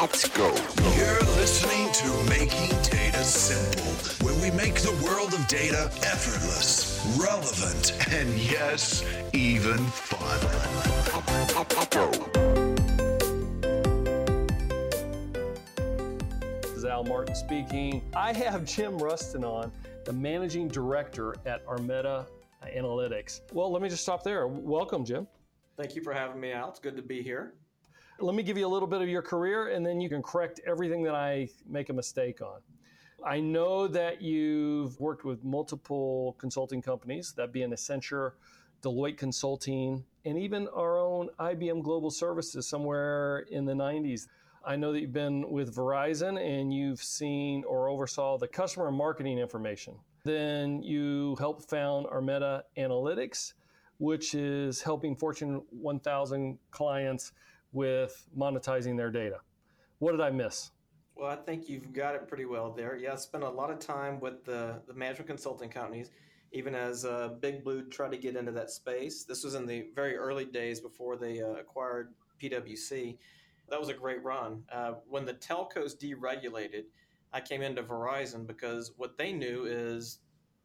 Let's go. You're listening to Making Data Simple, where we make the world of data effortless, relevant, and yes, even fun. Let's go. This is Al Martin speaking. I have Jim Rushton on, the managing director at Armeta Analytics. Well, let me just stop there. Welcome, Jim. Thank you for having me out. It's good to be here. Let me give you a little bit of your career and then you can correct everything that I make a mistake on. I know that you've worked with multiple consulting companies, that being Accenture, Deloitte Consulting, and even our own IBM Global Services somewhere in the 90s. I know that you've been with Verizon and you've seen or oversaw the customer marketing information. Then you helped found Armeta Analytics, which is helping Fortune 1000 clients with monetizing their data. What did I miss? Well, I think you've got it pretty well there. Yeah, I spent a lot of time with the, the management consulting companies, even as uh, Big Blue tried to get into that space. This was in the very early days before they uh, acquired PwC. That was a great run. Uh, when the telcos deregulated, I came into Verizon because what they knew is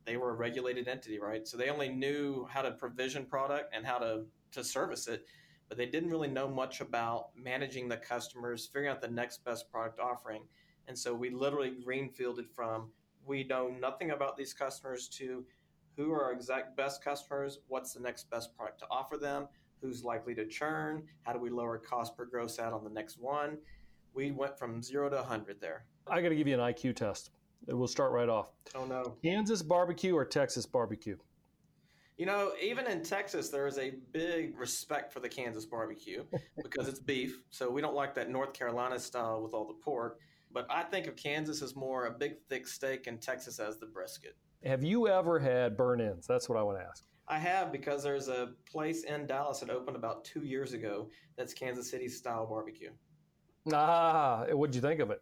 they were a regulated entity, right? So they only knew how to provision product and how to, to service it but they didn't really know much about managing the customers, figuring out the next best product offering. And so we literally greenfielded from we know nothing about these customers to who are our exact best customers, what's the next best product to offer them, who's likely to churn, how do we lower cost per gross ad on the next one. We went from zero to 100 there. I got to give you an IQ test. We'll start right off. Oh, no. Kansas barbecue or Texas barbecue? You know, even in Texas, there is a big respect for the Kansas barbecue because it's beef. So we don't like that North Carolina style with all the pork. But I think of Kansas as more a big, thick steak and Texas as the brisket. Have you ever had burnt ends? That's what I want to ask. I have because there's a place in Dallas that opened about two years ago that's Kansas City style barbecue. Ah, what'd you think of it?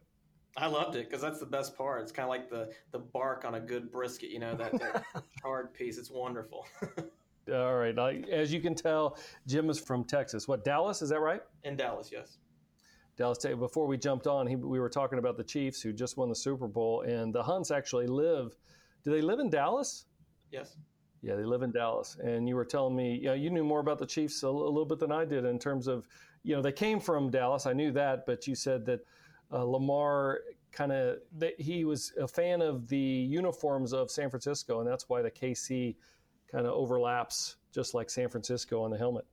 I loved it because that's the best part. It's kind of like the the bark on a good brisket, you know, that, that hard piece. It's wonderful. All right. As you can tell, Jim is from Texas. What, Dallas? Is that right? In Dallas, yes. Dallas. Before we jumped on, he, we were talking about the Chiefs who just won the Super Bowl, and the Hunts actually live. Do they live in Dallas? Yes. Yeah, they live in Dallas. And you were telling me, you know, you knew more about the Chiefs a, a little bit than I did in terms of, you know, they came from Dallas. I knew that, but you said that uh, Lamar kind of he was a fan of the uniforms of San Francisco, and that's why the KC kind of overlaps just like San Francisco on the helmet.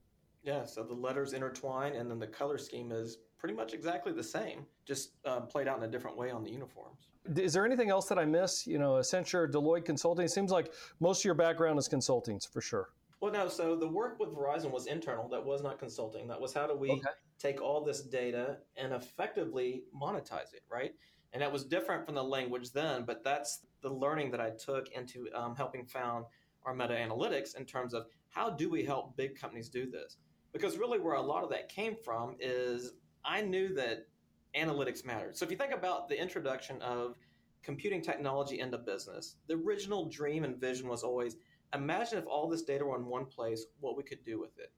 Yeah, so the letters intertwine, and then the color scheme is pretty much exactly the same, just uh, played out in a different way on the uniforms. Is there anything else that I miss? You know, Accenture, Deloitte Consulting. It seems like most of your background is consulting, for sure. Well, no. So the work with Verizon was internal. That was not consulting. That was how do we okay. Take all this data and effectively monetize it, right? And that was different from the language then, but that's the learning that I took into um, helping found Armeta Analytics in terms of how do we help big companies do this? Because really, where a lot of that came from is I knew that analytics mattered. So if you think about the introduction of computing technology into business, the original dream and vision was always imagine if all this data were in one place, what we could do with it.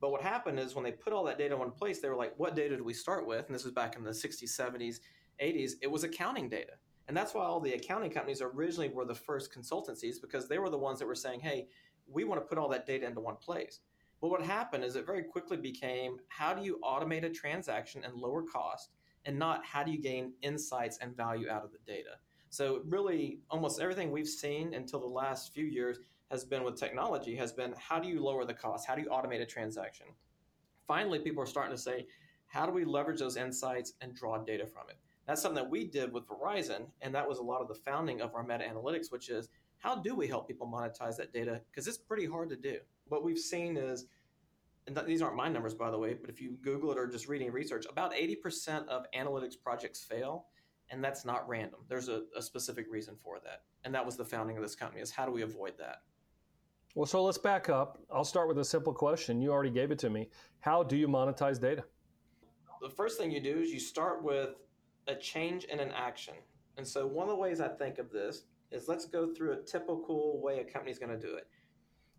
But what happened is when they put all that data in one place, they were like, what data do we start with? And this was back in the 60s, 70s, 80s. It was accounting data. And that's why all the accounting companies originally were the first consultancies because they were the ones that were saying, hey, we want to put all that data into one place. But what happened is it very quickly became how do you automate a transaction and lower cost, and not how do you gain insights and value out of the data. So, really, almost everything we've seen until the last few years has been with technology has been how do you lower the cost? How do you automate a transaction? Finally, people are starting to say, how do we leverage those insights and draw data from it? That's something that we did with Verizon, and that was a lot of the founding of Armeta Analytics, which is how do we help people monetize that data? Because it's pretty hard to do. What we've seen is, and these aren't my numbers, by the way, but if you Google it or just reading research, about 80% of analytics projects fail, and that's not random. There's a, a specific reason for that. And that was the founding of this company is how do we avoid that? Well, so let's back up. I'll start with a simple question. You already gave it to me. How do you monetize data? The first thing you do is you start with a change in an action. And so, one of the ways I think of this is let's go through a typical way a company's going to do it.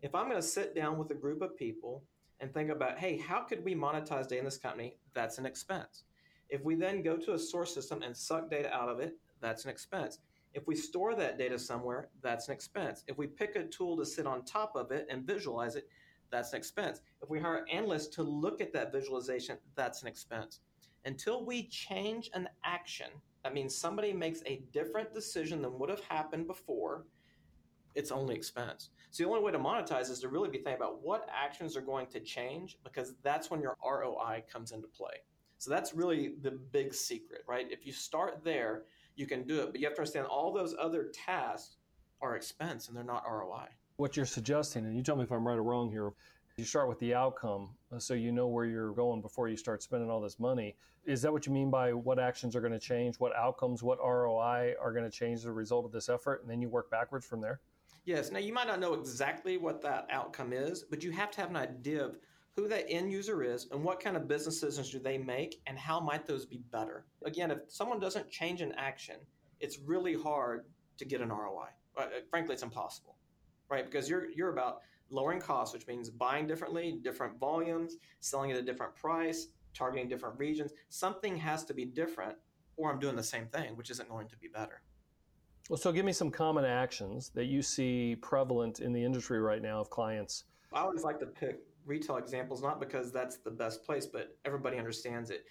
If I'm going to sit down with a group of people and think about, hey, how could we monetize data in this company? That's an expense. If we then go to a source system and suck data out of it, that's an expense. If we store that data somewhere, that's an expense. If we pick a tool to sit on top of it and visualize it, that's an expense. If we hire analysts to look at that visualization, that's an expense. Until we change an action, that means somebody makes a different decision than would have happened before, it's only expense. So the only way to monetize is to really be thinking about what actions are going to change because that's when your ROI comes into play. So that's really the big secret, right? If you start there, you can do it, but you have to understand all those other tasks are expense and they're not ROI. What you're suggesting, and you tell me if I'm right or wrong here, you start with the outcome uh, so you know where you're going before you start spending all this money. Is that what you mean by what actions are going to change, what outcomes, what ROI are going to change as a result of this effort, and then you work backwards from there? Yes. Now, you might not know exactly what that outcome is, but you have to have an idea of who that end user is and what kind of business decisions do they make and how might those be better. Again, if someone doesn't change an action, it's really hard to get an ROI. Uh, frankly, it's impossible, right? Because you're you're about lowering costs, which means buying differently, different volumes, selling at a different price, targeting different regions. Something has to be different, or I'm doing the same thing, which isn't going to be better. Well, so give me some common actions that you see prevalent in the industry right now of clients. I always like to pick retail examples, not because that's the best place, but everybody understands it.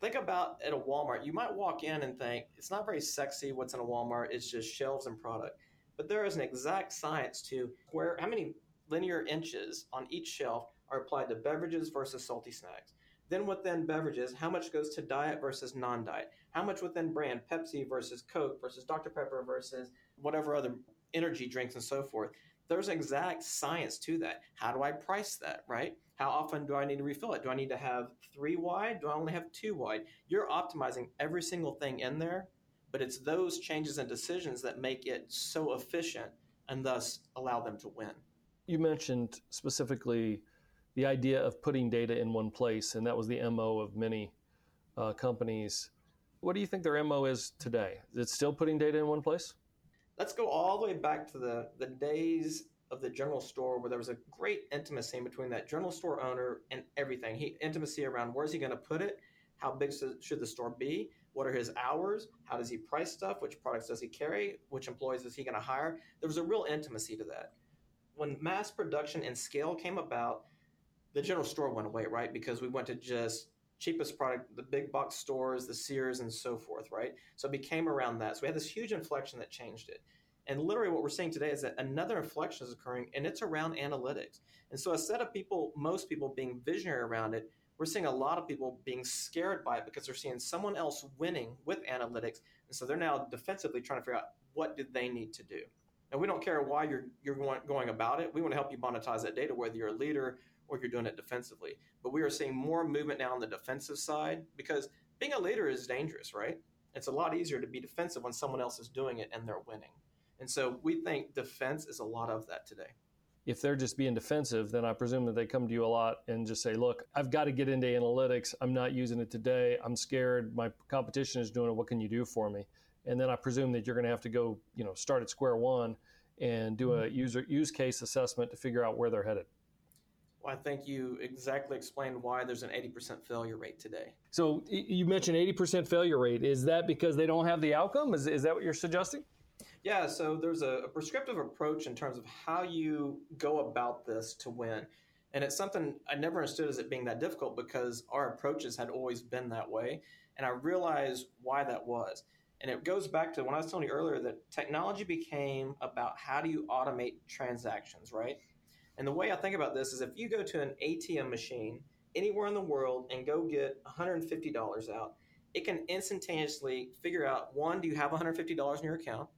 Think about at a Walmart, you might walk in and think it's not very sexy what's in a Walmart, it's just shelves and product. But there is an exact science to where how many linear inches on each shelf are applied to beverages versus salty snacks. Then within beverages, how much goes to diet versus non-diet? How much within brand, Pepsi versus Coke versus Dr. Pepper versus whatever other energy drinks and so forth. There's exact science to that. How do I price that, right? How often do I need to refill it? Do I need to have three wide? Do I only have two wide? You're optimizing every single thing in there, but it's those changes and decisions that make it so efficient and thus allow them to win. You mentioned specifically the idea of putting data in one place, and that was the MO of many uh, companies. What do you think their MO is today? Is it still putting data in one place? Let's go all the way back to the, the days of the general store where there was a great intimacy between that general store owner and everything. He intimacy around where's he going to put it? How big should the store be? What are his hours? How does he price stuff? Which products does he carry? Which employees is he going to hire? There was a real intimacy to that. When mass production and scale came about, the general store went away, right? Because we went to just cheapest product, the big box stores, the Sears, and so forth, right? So it became around that. So we had this huge inflection that changed it. And literally, what we're seeing today is that another inflection is occurring, and it's around analytics. And so, instead of people, most people being visionary around it, we're seeing a lot of people being scared by it because they're seeing someone else winning with analytics. And so they're now defensively trying to figure out what did they need to do. And we don't care why you're, you're going, going about it. We want to help you monetize that data, whether you're a leader or you're doing it defensively. But we are seeing more movement now on the defensive side because being a leader is dangerous, right? It's a lot easier to be defensive when someone else is doing it and they're winning. And so we think defense is a lot of that today. If they're just being defensive, then I presume that they come to you a lot and just say, look, I've got to get into analytics. I'm not using it today. I'm scared. My competition is doing it. What can you do for me? And then I presume that you're going to have to go, you know, start at square one and do a mm-hmm. user use case assessment to figure out where they're headed. Well, I think you exactly explained why there's an 80% failure rate today. So you mentioned 80% failure rate. Is that because they don't have the outcome? Is, is that what you're suggesting? Yeah, so there's a, a prescriptive approach in terms of how you go about this to win. And it's something I never understood as it being that difficult because our approaches had always been that way. And I realized why that was. And it goes back to when I was telling you earlier that technology became about how do you automate transactions, right? And the way I think about this is if you go to an ATM machine anywhere in the world and go get $150 out, it can instantaneously figure out one, do you have $150 in your account?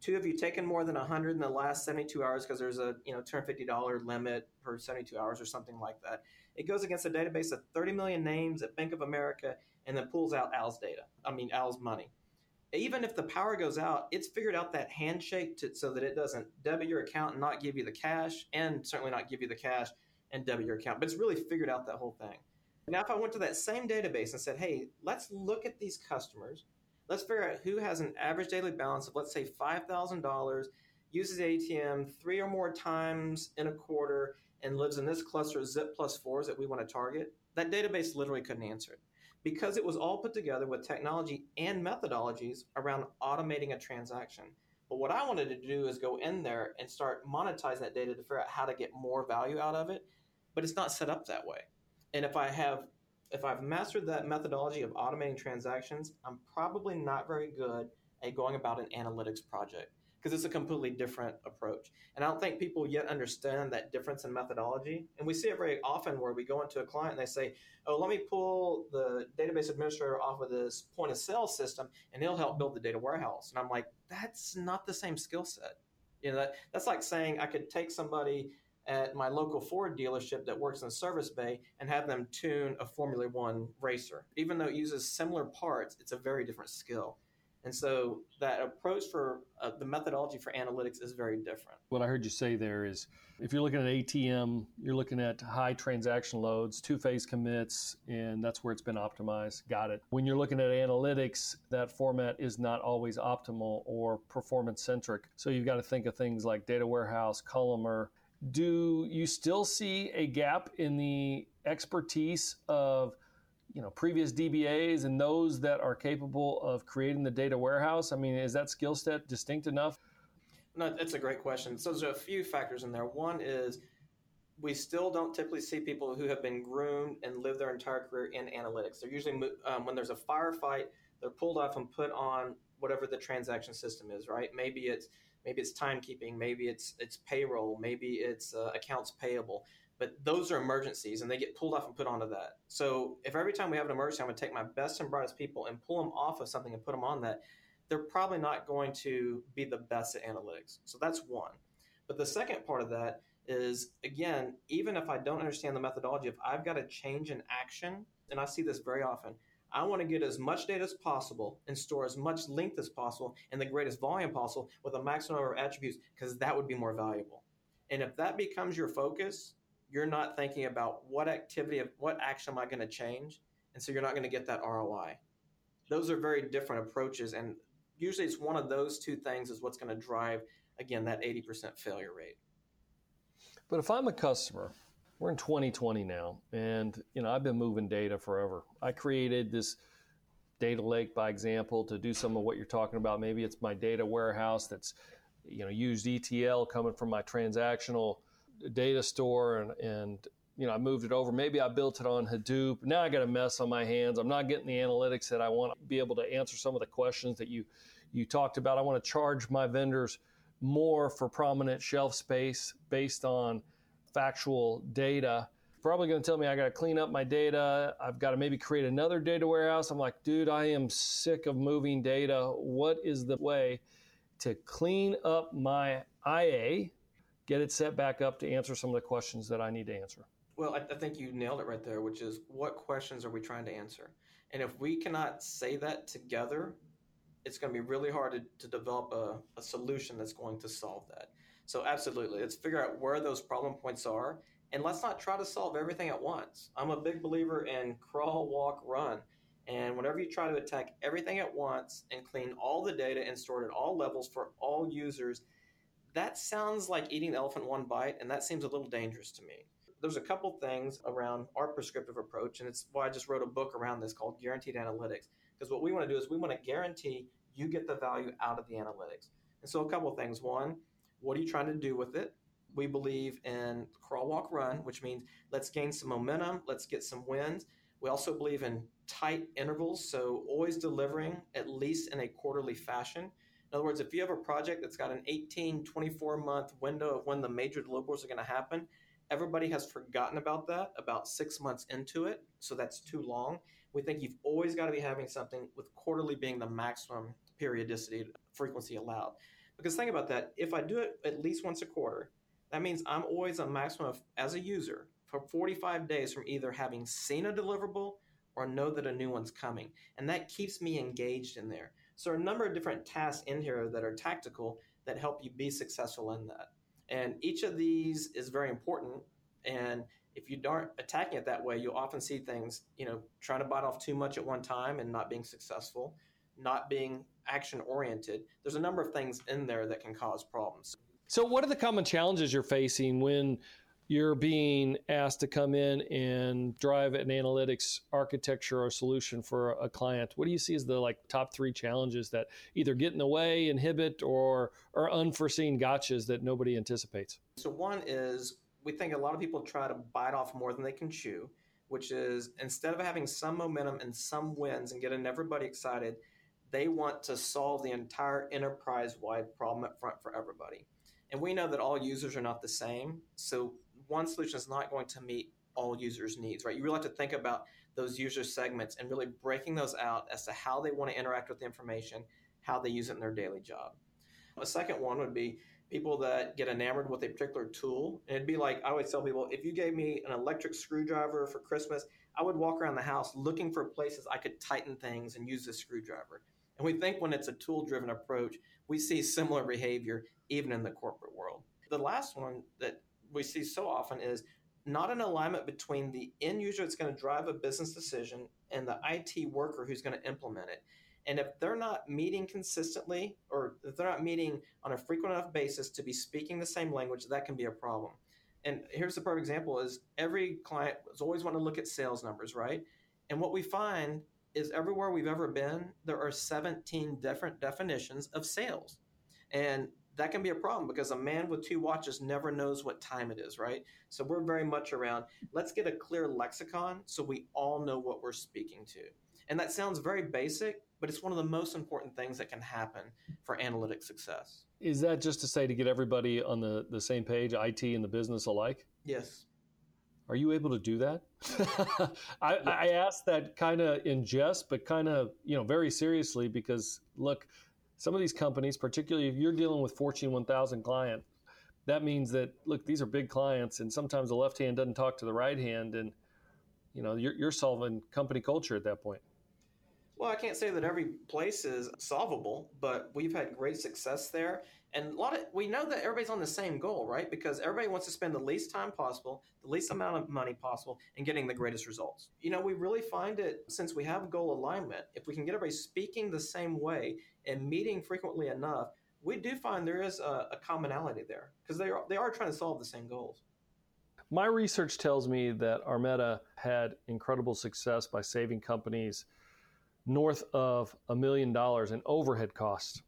Two, have you taken more than 100 in the last 72 hours because there's a you know $250 limit per 72 hours or something like that. It goes against a database of 30 million names at Bank of America and then pulls out Al's data. I mean Al's money even if the power goes out, it's figured out that handshake to, so that it doesn't debit your account and not give you the cash, and certainly not give you the cash and debit your account. But it's really figured out that whole thing. Now, if I went to that same database and said, hey, let's look at these customers, let's figure out who has an average daily balance of, let's say, $5,000, uses ATM three or more times in a quarter, and lives in this cluster of ZIP plus fours that we want to target, that database literally couldn't answer it because it was all put together with technology and methodologies around automating a transaction. But what I wanted to do is go in there and start monetizing that data to figure out how to get more value out of it. But it's not set up that way. And if I have if I've mastered that methodology of automating transactions, I'm probably not very good at going about an analytics project because it's a completely different approach. And I don't think people yet understand that difference in methodology. And we see it very often where we go into a client and they say, Oh, let me pull the database administrator off of this point of sale system and he'll help build the data warehouse. And I'm like, that's not the same skill set. You know, that, that's like saying I could take somebody at my local Ford dealership that works in service bay and have them tune a Formula One racer. Even though it uses similar parts, it's a very different skill. And so that approach for uh, the methodology for analytics is very different. What I heard you say there is if you're looking at ATM, you're looking at high transaction loads, two phase commits, and that's where it's been optimized. Got it. When you're looking at analytics, that format is not always optimal or performance centric. So you've got to think of things like data warehouse, columnar. Do you still see a gap in the expertise of you know previous DBAs and those that are capable of creating the data warehouse? I mean, is that skill set distinct enough? No, it's a great question. So there's a few factors in there. One is we still don't typically see people who have been groomed and lived their entire career in analytics. They're usually um, when there's a firefight, they're pulled off and put on whatever the transaction system is. Right? Maybe it's maybe it's timekeeping, maybe it's it's payroll, maybe it's uh, accounts payable but those are emergencies and they get pulled off and put onto that. So if every time we have an emergency, I'm going to take my best and brightest people and pull them off of something and put them on that, they're probably not going to be the best at analytics. So that's one. But the second part of that is again, even if I don't understand the methodology, if I've got a change in action, and I see this very often, I want to get as much data as possible and store as much length as possible and the greatest volume possible with a maximum number of attributes because that would be more valuable. And if that becomes your focus, you're not thinking about what activity of what action am I going to change, and so you're not going to get that ROI. Those are very different approaches, and usually it's one of those two things is what's going to drive again that 80% failure rate. But if I'm a customer, we're in 2020 now, and you know I've been moving data forever. I created this data lake by example to do some of what you're talking about. Maybe it's my data warehouse that's you know used ETL coming from my transactional data store and, and you know, I moved it over. Maybe I built it on Hadoop. Now I got a mess on my hands. I'm not getting the analytics that I want to be able to answer some of the questions that you you talked about. I want to charge my vendors more for prominent shelf space based on factual data. Probably going to tell me I got to clean up my data. I've got to maybe create another data warehouse. I'm like, dude, I am sick of moving data. What is the way to clean up my IA, get it set back up to answer some of the questions that I need to answer. Well, I, I, think you nailed it right there, which is what questions are we trying to answer? And if we cannot say that together, it's going to be really hard to, to develop a, a solution that's going to solve that. So, absolutely, let's figure out where those problem points are and let's not try to solve everything at once. I'm a big believer in crawl, walk, run. And whenever you try to attack everything at once and clean all the data and store it at all levels for all users, that sounds like eating the elephant one bite, and that seems a little dangerous to me. There's a couple things around our prescriptive approach, and it's why I just wrote a book around this called Guaranteed Analytics. Because what we want to do is we want to guarantee you get the value out of the analytics. And so, a couple things. One, what are you trying to do with it? We believe in crawl, walk, run, which means let's gain some momentum, let's get some wins. We also believe in tight intervals, so always delivering at least in a quarterly fashion. In other words, if you have a project that's got an 18, 24 month window of when the major deliverables are going to happen, everybody has forgotten about that about six months into it. So that's too long. We think you've always got to be having something with quarterly being the maximum periodicity frequency allowed. Because think about that. If I do it at least once a quarter, that means I'm always a maximum of, as a user for 45 days from either having seen a deliverable or know that a new one's coming. And that keeps me engaged in there. So there are a number of different tasks in here that are tactical that help you be successful in that. And each of these is very important. And if you aren't attacking it that way, you'll often see things, you know, trying to bite off too much at one time and not being successful, not being action oriented. There's a number of things in there that can cause problems. So, what are the common challenges you're facing when you're being asked to come in and drive an analytics architecture or solution for a client. What do you see as the like top three challenges that either get in the way inhibit or or unforeseen gotchas that nobody anticipates? So one is we think a lot of people try to bite off more than they can chew which is instead of having some momentum and some wins and getting everybody excited they want to solve the entire enterprise wide problem up front for everybody. And we know that all users are not the same so one solution is not going to meet all users' needs, right? You really have to think about those user segments and really breaking those out as to how they want to interact with the information, how they use it in their daily job. A second one would be people that get enamored with a particular tool. And it'd be like I always tell people if you gave me an electric screwdriver for Christmas, I would walk around the house looking for places I could tighten things and use this screwdriver. And we think when it's a tool driven approach, we see similar behavior even in the corporate world. The last one that we see so often is not an alignment between the end user that's going to drive a business decision and the IT worker who's going to implement it. And if they're not meeting consistently or if they're not meeting on a frequent enough basis to be speaking the same language, that can be a problem. And here's the perfect example is every client is always want to look at sales numbers, right? And what we find is everywhere we've ever been, there are 17 different definitions of sales. And that can be a problem because a man with two watches never knows what time it is, right? So we're very much around let's get a clear lexicon so we all know what we're speaking to. And that sounds very basic, but it's one of the most important things that can happen for analytic success. Is that just to say to get everybody on the, the same page, IT and the business alike? Yes. Are you able to do that? I, I asked that kind of in jest, but kind of you know very seriously because look, some of these companies, particularly if you're dealing with Fortune 1000 client, that means that look, these are big clients, and sometimes the left hand doesn't talk to the right hand, and you know you're, you're solving company culture at that point. Well, I can't say that every place is solvable, but we've had great success there. And a lot of we know that everybody's on the same goal, right? Because everybody wants to spend the least time possible, the least amount of money possible, and getting the greatest results. You know, we really find it since we have goal alignment, if we can get everybody speaking the same way and meeting frequently enough, we do find there is a, a commonality there because they are they are trying to solve the same goals. My research tells me that Armeta had incredible success by saving companies north of a million dollars in overhead costs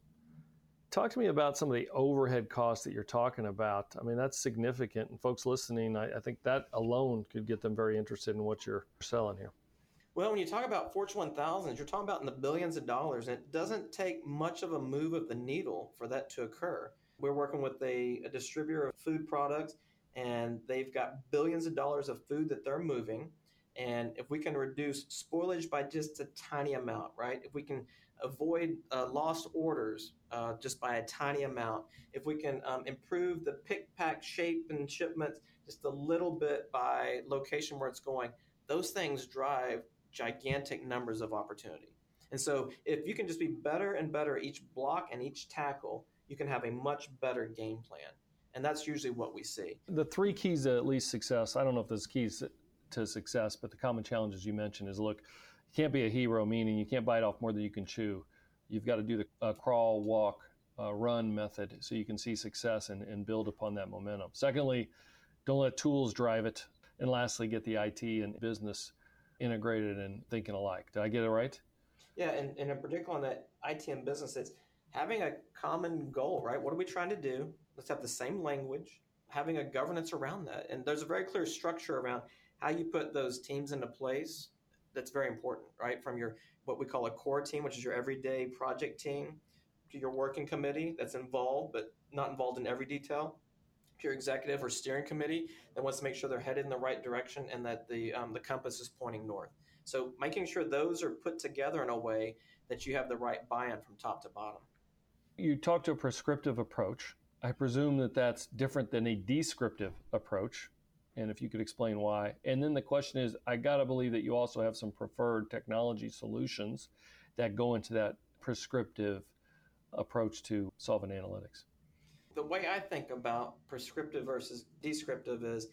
talk to me about some of the overhead costs that you're talking about. I mean, that's significant. And folks listening, I, I, think that alone could get them very interested in what you're selling here. Well, when you talk about Fortune 1000s, you're talking about in the billions of dollars, and it doesn't take much of a move of the needle for that to occur. We're working with a, a distributor of food products, and they've got billions of dollars of food that they're moving. And if we can reduce spoilage by just a tiny amount, right? If we can avoid uh, lost orders uh, just by a tiny amount, if we can um, improve the pick, pack, shape, and shipments just a little bit by location where it's going, those things drive gigantic numbers of opportunity. And so, if you can just be better and better each block and each tackle, you can have a much better game plan. And that's usually what we see. The three keys to at least success I don't know if there's keys to success, but the common challenges you mentioned is look, can't be a hero, meaning you can't bite off more than you can chew. You've got to do the uh, crawl, walk, uh, run method so you can see success and, and build upon that momentum. Secondly, don't let tools drive it. And lastly, get the IT and business integrated and thinking alike. Did I get it right? Yeah, and, and in particular on that IT and business, it's having a common goal, right? What are we trying to do? Let's have the same language, having a governance around that. And there's a very clear structure around how you put those teams into place that's very important, right? From your what we call a core team, which is your everyday project team, to your working committee that's involved but not involved in every detail, to your executive or steering committee that wants to make sure they're headed in the right direction and that the um, the compass is pointing north. So making sure those are put together in a way that you have the right buy-in from top to bottom. You talked to a prescriptive approach. I presume that that's different than a descriptive approach and if you could explain why. And then the question is I got to believe that you also have some preferred technology solutions that go into that prescriptive approach to solving analytics. The way I think about prescriptive versus descriptive is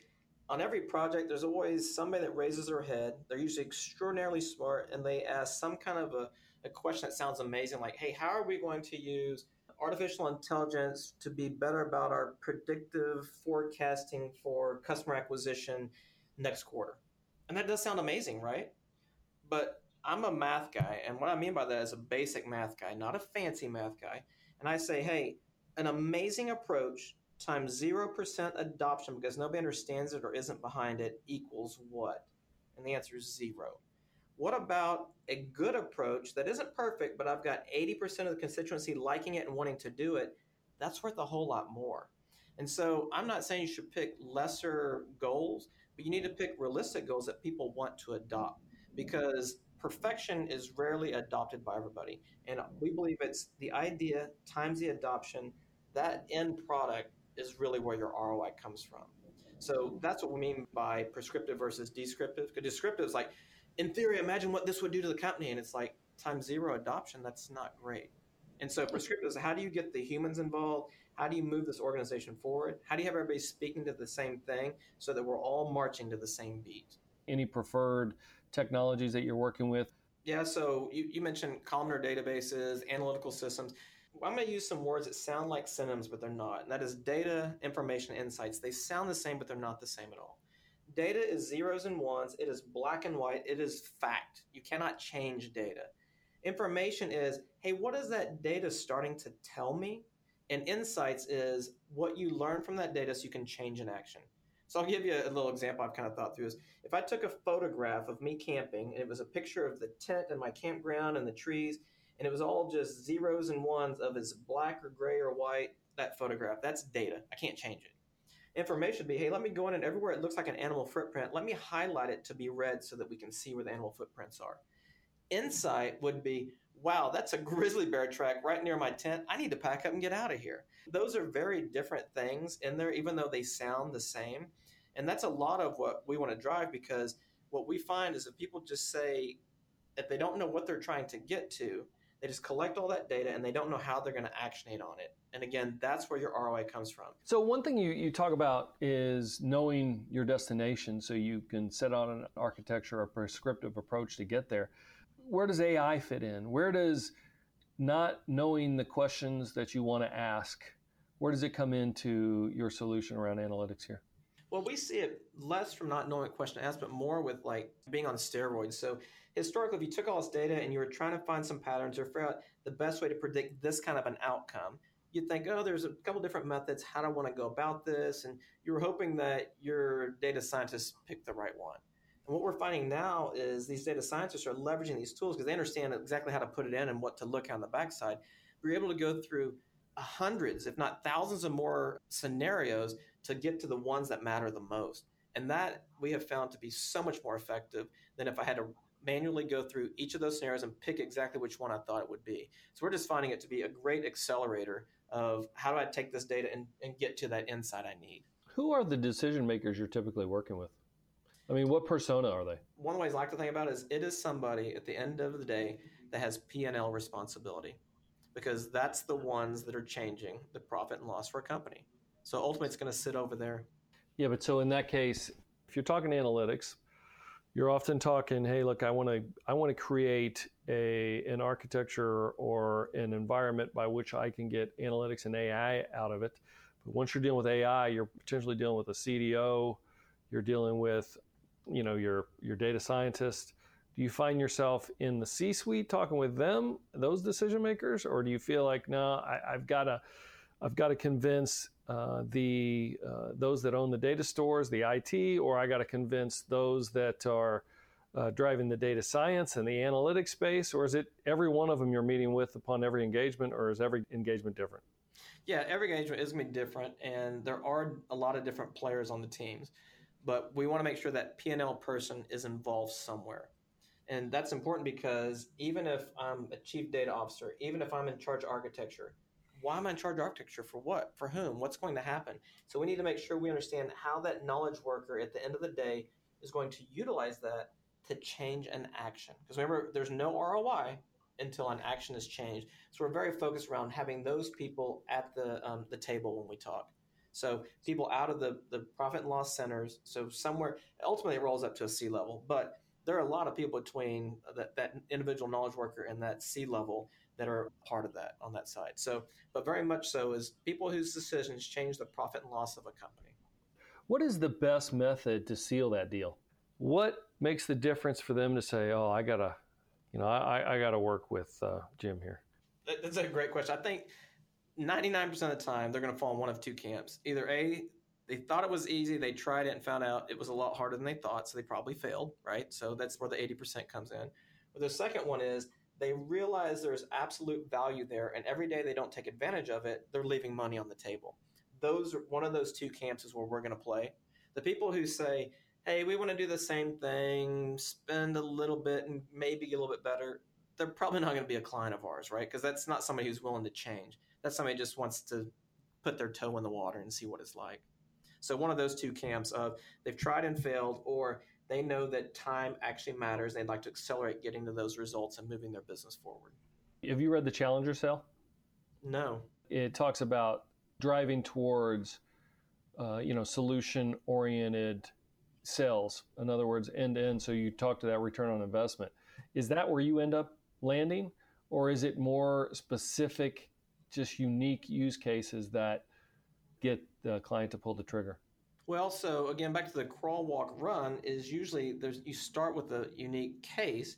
on every project, there's always somebody that raises their head. They're usually extraordinarily smart and they ask some kind of a, a question that sounds amazing like, hey, how are we going to use artificial intelligence to be better about our predictive forecasting for customer acquisition next quarter. And that does sound amazing, right? But I'm a math guy, and what I mean by that is a basic math guy, not a fancy math guy. And I say, hey, an amazing approach times 0% adoption because nobody understands it or isn't behind it equals what? And the answer is zero. What about a good approach that isn't perfect, but I've got 80% of the constituency liking it and wanting to do it? That's worth a whole lot more. And so I'm not saying you should pick lesser goals, but you need to pick realistic goals that people want to adopt because perfection is rarely adopted by everybody. And we believe it's the idea times the adoption, that end product is really where your ROI comes from. So that's what we mean by prescriptive versus descriptive. Descriptive is like, in theory, imagine what this would do to the company. And it's like, times zero adoption, that's not great. And so prescriptive is how do you get the humans involved? How do you move this organization forward? How do you have everybody speaking to the same thing so that we're all marching to the same beat? Any preferred technologies that you're working with? Yeah, so you, you mentioned columnar databases, analytical systems. I'm going to use some words that sound like synonyms, but they're not. And that is data, information, insights. They sound the same, but they're not the same at all. Data is zeros and ones. It is black and white. It is fact. You cannot change data. Information is, hey, what is that data starting to tell me? And insights is what you learn from that data so you can change in action. So I'll give you a little example I've kind of thought through is if I took a photograph of me camping and it was a picture of the tent and my campground and the trees and it was all just zeros and ones of is black or gray or white, that photograph, that's data. I can't change it. Information be, hey, let me go in and everywhere it looks like an animal footprint, let me highlight it to be red so that we can see where the animal footprints are. Insight would be, wow, that's a grizzly bear track right near my tent. I need to pack up and get out of here. Those are very different things in there, even though they sound the same. And that's a lot of what we want to drive because what we find is that people just say, if they don't know what they're trying to get to, they just collect all that data and they don't know how they're going to actionate on it. And again, that's where your ROI comes from. So, one thing you, you talk about is knowing your destination so you can set out an architecture or prescriptive approach to get there. Where does AI fit in? Where does not knowing the questions that you want to ask, where does it come into your solution around analytics here? Well, we see it less from not knowing what question to ask, but more with like being on steroids. So historically, if you took all this data and you were trying to find some patterns or figure out the best way to predict this kind of an outcome, you'd think, oh, there's a couple different methods. How do I want to go about this? And you were hoping that your data scientists picked the right one. And what we're finding now is these data scientists are leveraging these tools because they understand exactly how to put it in and what to look at on the backside. We're able to go through hundreds, if not thousands of more scenarios to get to the ones that matter the most. And that we have found to be so much more effective than if I had to manually go through each of those scenarios and pick exactly which one I thought it would be. So we're just finding it to be a great accelerator of how do I take this data and, and get to that insight I need. Who are the decision makers you're typically working with? I mean, what persona are they? One of the ways I like to think about it is it is somebody at the end of the day that has P&L responsibility because that's the ones that are changing the profit and loss for a company. So ultimately, it's going to sit over there. Yeah, but so in that case, if you're talking analytics, you're often talking, hey, look, I want to I want to create a an architecture or an environment by which I can get analytics and AI out of it. But once you're dealing with AI, you're potentially dealing with a CDO, you're dealing with, you know, your your data scientist. Do you find yourself in the C-suite talking with them, those decision makers, or do you feel like, no, I, I've got to I've got to convince uh, the uh, those that own the data stores, the IT, or I got to convince those that are uh, driving the data science and the analytics space, or is it every one of them you're meeting with upon every engagement, or is every engagement different? Yeah, every engagement is going to be different, and there are a lot of different players on the teams, but we want to make sure that P&L person is involved somewhere. And that's important because even if I'm a chief data officer, even if I'm in charge of architecture, why am I in charge of architecture? For what? For whom? What's going to happen? So we need to make sure we understand how that knowledge worker at the end of the day is going to utilize that to change an action. Because remember, there's no ROI until an action is changed. So we're very focused around having those people at the um, the table when we talk. So people out of the the profit and loss centers. So somewhere ultimately it rolls up to a C level, but there are a lot of people between that, that individual knowledge worker and that C level that are part of that on that side. So, but very much so is people whose decisions change the profit and loss of a company. What is the best method to seal that deal? What makes the difference for them to say, "Oh, I gotta, you know, I, I gotta work with uh, Jim here"? That's a great question. I think 99% of the time they're going to fall in one of two camps. Either A, they thought it was easy, they tried it and found out it was a lot harder than they thought, so they probably failed, right? So that's where the 80% comes in. But the second one is they realize there's absolute value there, and every day they don't take advantage of it, they're leaving money on the table. Those one of those two camps is where we're going to play. The people who say, "Hey, we want to do the same thing, spend a little bit, and maybe get a little bit better," they're probably not going to be a client of ours, right? Because that's not somebody who's willing to change. That's somebody who just wants to put their toe in the water and see what it's like. So one of those two camps of they've tried and failed, or they know that time actually matters. They'd like to accelerate getting to those results and moving their business forward. Have you read the Challenger Sale? No. It talks about driving towards, uh, you know, solution-oriented sales. In other words, end to end. So you talk to that return on investment. Is that where you end up landing, or is it more specific, just unique use cases that get the client to pull the trigger? Well, so again, back to the crawl, walk, run is usually there's you start with a unique case,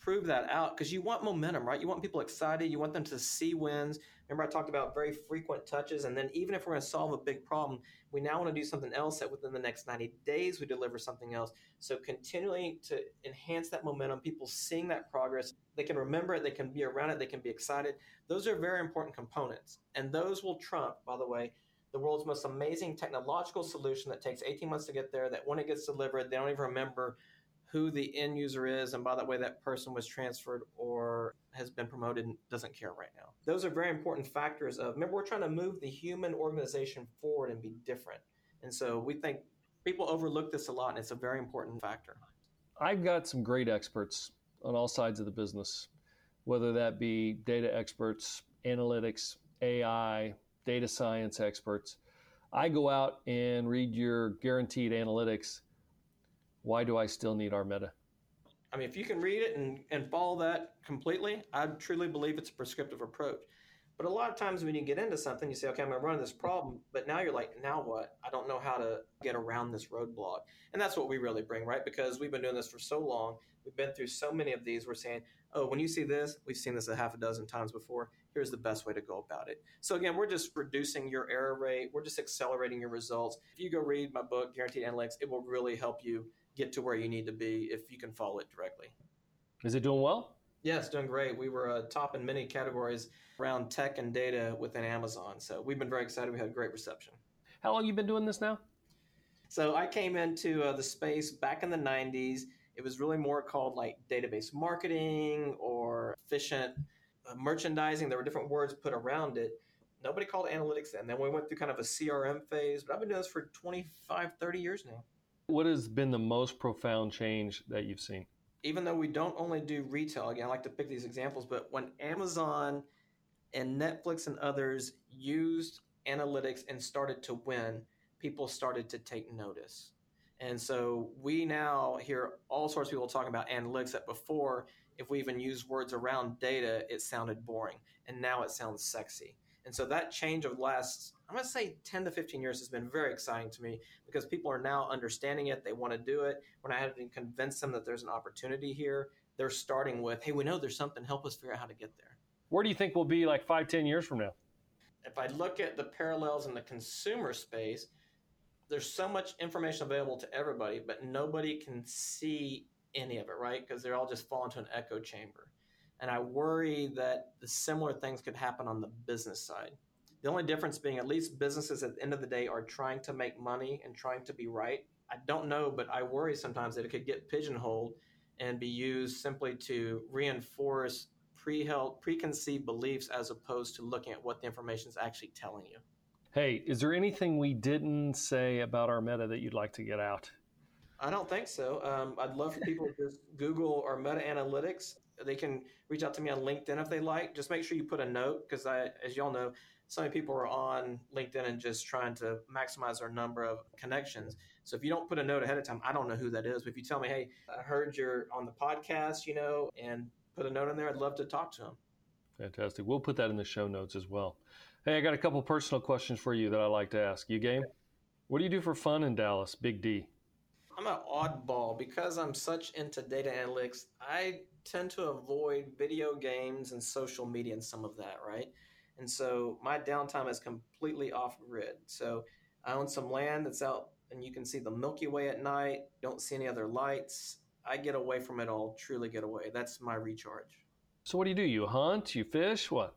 prove that out because you want momentum, right? You want people excited, you want them to see wins. Remember, I talked about very frequent touches, and then even if we're going to solve a big problem, we now want to do something else that within the next 90 days we deliver something else. So continuing to enhance that momentum, people seeing that progress, they can remember it, they can be around it, they can be excited. Those are very important components, and those will trump, by the way the world's most amazing technological solution that takes 18 months to get there, that when it gets delivered, they don't even remember who the end user is, and by the way, that person was transferred or has been promoted and doesn't care right now. Those are very important factors of remember we're trying to move the human organization forward and be different. And so we think people overlook this a lot and it's a very important factor. I've got some great experts on all sides of the business, whether that be data experts, analytics, AI, data science experts. I go out and read your guaranteed analytics. Why do I still need Armeta? I mean, if you can read it and, and follow that completely, I truly believe it's a prescriptive approach. But a lot of times when you get into something, you say, okay, I'm going to run this problem. But now you're like, now what? I don't know how to get around this roadblock. And that's what we really bring, right? Because we've been doing this for so long. We've been through so many of these. We're saying, oh, when you see this, we've seen this a half a dozen times before here's the best way to go about it. So again, we're just reducing your error rate. We're just accelerating your results. If you go read my book, Guaranteed Analytics, it will really help you get to where you need to be if you can follow it directly. Is it doing well? Yeah, it's doing great. We were uh, top in many categories around tech and data within Amazon. So we've been very excited. We had great reception. How long you been doing this now? So I came into uh, the space back in the 90s. It was really more called like database marketing or efficient merchandising. There were different words put around it. Nobody called analytics then. Then we went through kind of a CRM phase, but I've been doing this for 25, 30 years now. What has been the most profound change that you've seen? Even though we don't only do retail, again, I like to pick these examples, but when Amazon and Netflix and others used analytics and started to win, people started to take notice. And so we now hear all sorts of people talking about analytics that before if we even use words around data, it sounded boring. And now it sounds sexy. And so that change of last, I'm going to say 10 to 15 years has been very exciting to me because people are now understanding it. They want to do it. When I had to convince them that there's an opportunity here, they're starting with, hey, we know there's something. Help us figure out how to get there. Where do you think we'll be like five, 10 years from now? If I look at the parallels in the consumer space, there's so much information available to everybody, but nobody can see any of it, right? Because they're all just fall into an echo chamber. And I worry that the similar things could happen on the business side. The only difference being, at least businesses at the end of the day are trying to make money and trying to be right. I don't know, but I worry sometimes that it could get pigeonholed and be used simply to reinforce pre-held, preconceived beliefs as opposed to looking at what the information is actually telling you. Hey, is there anything we didn't say about Armeta that you'd like to get out? I don't think so. Um, I'd love for people to just Google Armeta analytics. They can reach out to me on LinkedIn if they like. Just make sure you put a note because I, as y'all know, so many people are on LinkedIn and just trying to maximize their number of connections. So if you don't put a note ahead of time, I don't know who that is. But if you tell me, hey, I heard you're on the podcast, you know, and put a note in there, I'd love to talk to them. Fantastic. We'll put that in the show notes as well. Hey, I got a couple personal questions for you that I like to ask. You game? What do you do for fun in Dallas, Big D? I'm an oddball because I'm such into data analytics. I tend to avoid video games and social media and some of that, right? And so my downtime is completely off grid. So I own some land that's out and you can see the Milky Way at night, don't see any other lights. I get away from it all, truly get away. That's my recharge. So what do you do? You hunt, you fish, what?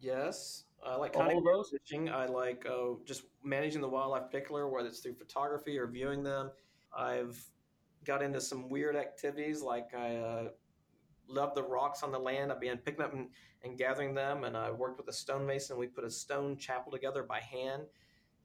Yes. I like hunting, fishing. I like uh, just managing the wildlife, particular whether it's through photography or viewing them. I've got into some weird activities, like I uh, love the rocks on the land. I've been picking up and, and, gathering them, and I worked with a stonemason. We put a stone chapel together by hand,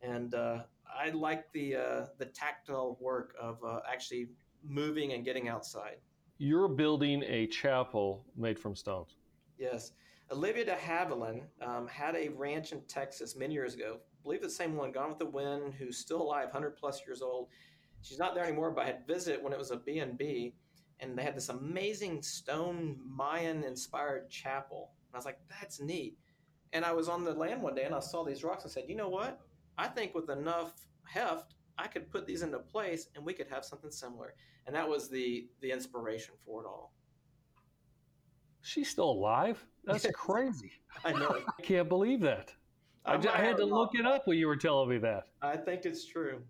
and uh, I like the uh, the tactile work of uh, actually moving and getting outside. You're building a chapel made from stones. Yes. Olivia de Havilland um, had a ranch in Texas many years ago. I believe the same one, Gone with the Wind, who's still alive, 100 plus years old. She's not there anymore, but I had visited when it was a B&B, and they had this amazing stone Mayan-inspired chapel. And I was like, that's neat. And I was on the land one day, and I saw these rocks and said, you know what? I think with enough heft, I could put these into place, and we could have something similar. And that was the the inspiration for it all. She's still alive? That's crazy. I know. I can't believe that. I, I, had to look it up when you were telling me that. I think it's true.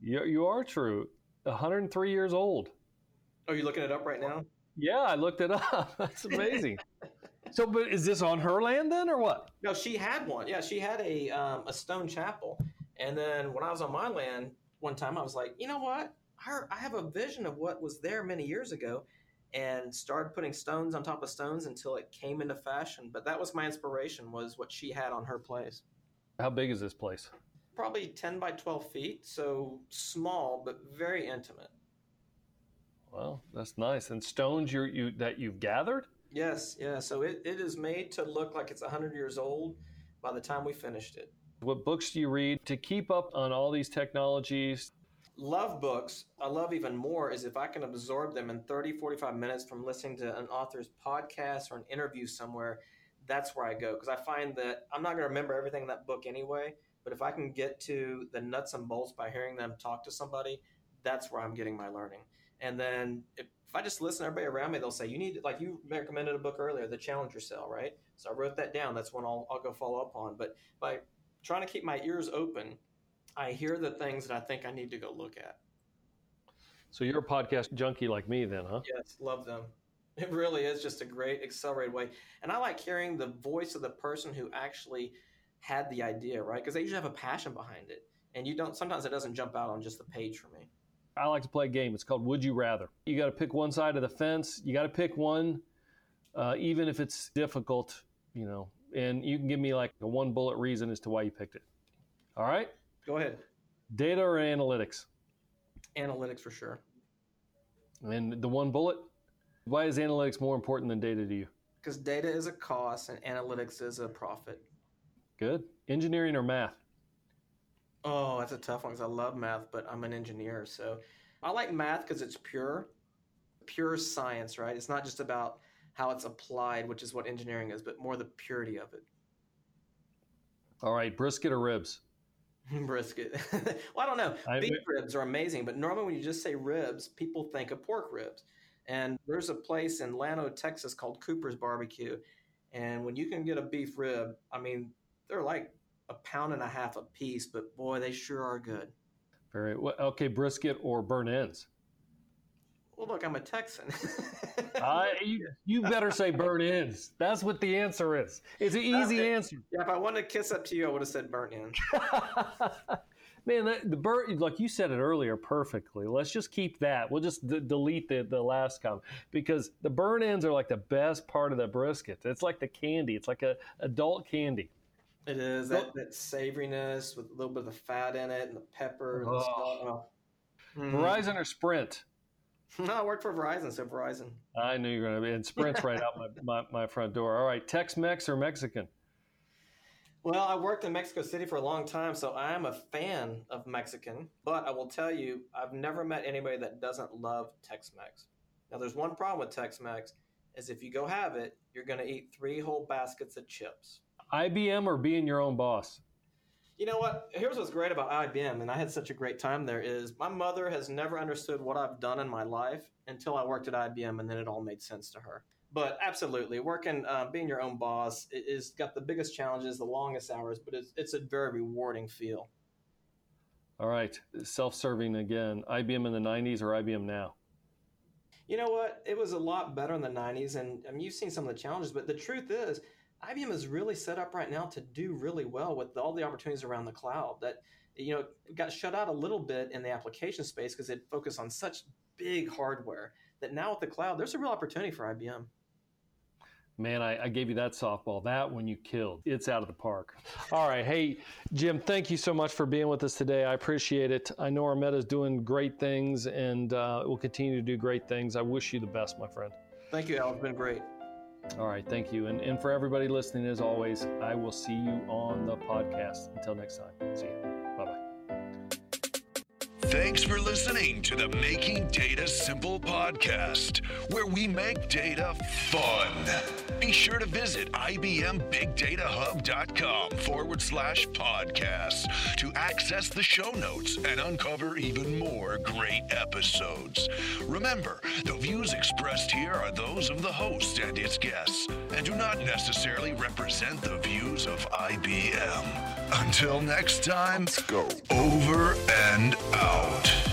You, you are true. 103 years old. Are you looking it up right now? Yeah, I looked it up. That's amazing. so, but is this on her land then, or what? No, she had one. Yeah, she had a um, a stone chapel, and then when I was on my land one time, I was like, you know what? I have a vision of what was there many years ago, and started putting stones on top of stones until it came into fashion. But that was my inspiration was what she had on her place. How big is this place? Probably 10 by 12 feet, so small but very intimate. Well, that's nice. And stones you you that you've gathered? Yes, yeah. So it, it is made to look like it's 100 years old by the time we finished it. What books do you read to keep up on all these technologies? love books i love even more is if i can absorb them in 30 45 minutes from listening to an author's podcast or an interview somewhere that's where i go because i find that i'm not going to remember everything in that book anyway but if i can get to the nuts and bolts by hearing them talk to somebody that's where i'm getting my learning and then if, if i just listen to everybody around me they'll say you need like you recommended a book earlier the Challenger Sale right so i wrote that down that's one i'll, I'll go follow up on but by trying to keep my ears open I hear the things that I think I need to go look at. So you're a podcast junkie like me, then, huh? Yes, love them. It really is just a great accelerated way, and I like hearing the voice of the person who actually had the idea, right? Because they usually have a passion behind it, and you don't. Sometimes it doesn't jump out on just the page for me. I like to play a game. It's called Would You Rather. You got to pick one side of the fence. You got to pick one, uh, even if it's difficult, you know. And you can give me like a one bullet reason as to why you picked it. All right. Go ahead. Data or analytics? Analytics for sure. And the one bullet? Why is analytics more important than data to you? Because data is a cost and analytics is a profit. Good. Engineering or math? Oh, that's a tough one because I love math, but I'm an engineer. So I like math because it's pure, pure science, right? It's not just about how it's applied, which is what engineering is, but more the purity of it. All right, brisket or ribs? brisket. well, I don't know. I, Beef ribs are amazing, but normally when you just say ribs, people think of pork ribs. And there's a place in Llano, Texas called Cooper's Barbecue. And when you can get a beef rib, I mean, they're like a pound and a half a piece, but boy, they sure are good. Very well. Okay, brisket or burnt ends? Well, look, I'm a Texan. uh, you, you, better say burnt ends. That's what the answer is. It's an easy okay. answer. Yeah, if I wanted to kiss up to you, I would have said burnt ends. Man, the, the burnt, like you said it earlier perfectly. Let's just keep that. We'll just d- delete the, the last comment because the burnt ends are like the best part of the brisket. It's like the candy. It's like a adult candy. It is that, that savoriness with a little bit of the fat in it and the pepper. And oh. the. Mm. Verizon or Sprint? No, I work for Verizon, so Verizon. I knew you were going to be. And Sprint's right out my, my, my, front door. All right, Tex Mex or Mexican? Well, I worked in Mexico City for a long time, so I am a fan of Mexican. But I will tell you, I've never met anybody that doesn't love Tex Mex. Now, there's one problem with Tex Mex is if you go have it, you're going to eat three whole baskets of chips. IBM or being your own boss? You know what? Here's what's great about IBM, and I had such a great time there. Is my mother has never understood what I've done in my life until I worked at IBM, and then it all made sense to her. But absolutely, working, uh, being your own boss is got the biggest challenges, the longest hours, but it's, it's a very rewarding feel. All right, self-serving again. IBM in the '90s or IBM now? You know what? It was a lot better in the '90s, and I mean, you've seen some of the challenges, but the truth is IBM is really set up right now to do really well with all the opportunities around the cloud that you know got shut out a little bit in the application space because it focused on such big hardware that now with the cloud there's a real opportunity for IBM. Man, I, I, gave you that softball. That one you killed. It's out of the park. All right. Hey, Jim, thank you so much for being with us today. I appreciate it. I know Armeta is doing great things and uh, will continue to do great things. I wish you the best, my friend. Thank you, Al. It's been great. All right, thank you. And, and for everybody listening, as always, I will see you on the podcast. Until next time, see you. Thanks for listening to the Making Data Simple podcast, where we make data fun. Be sure to visit IBMBigDataHub.com forward slash podcasts to access the show notes and uncover even more great episodes. Remember, the views expressed here are those of the host and its guests and do not necessarily represent the views of IBM. Until next time, Let's go. over and out.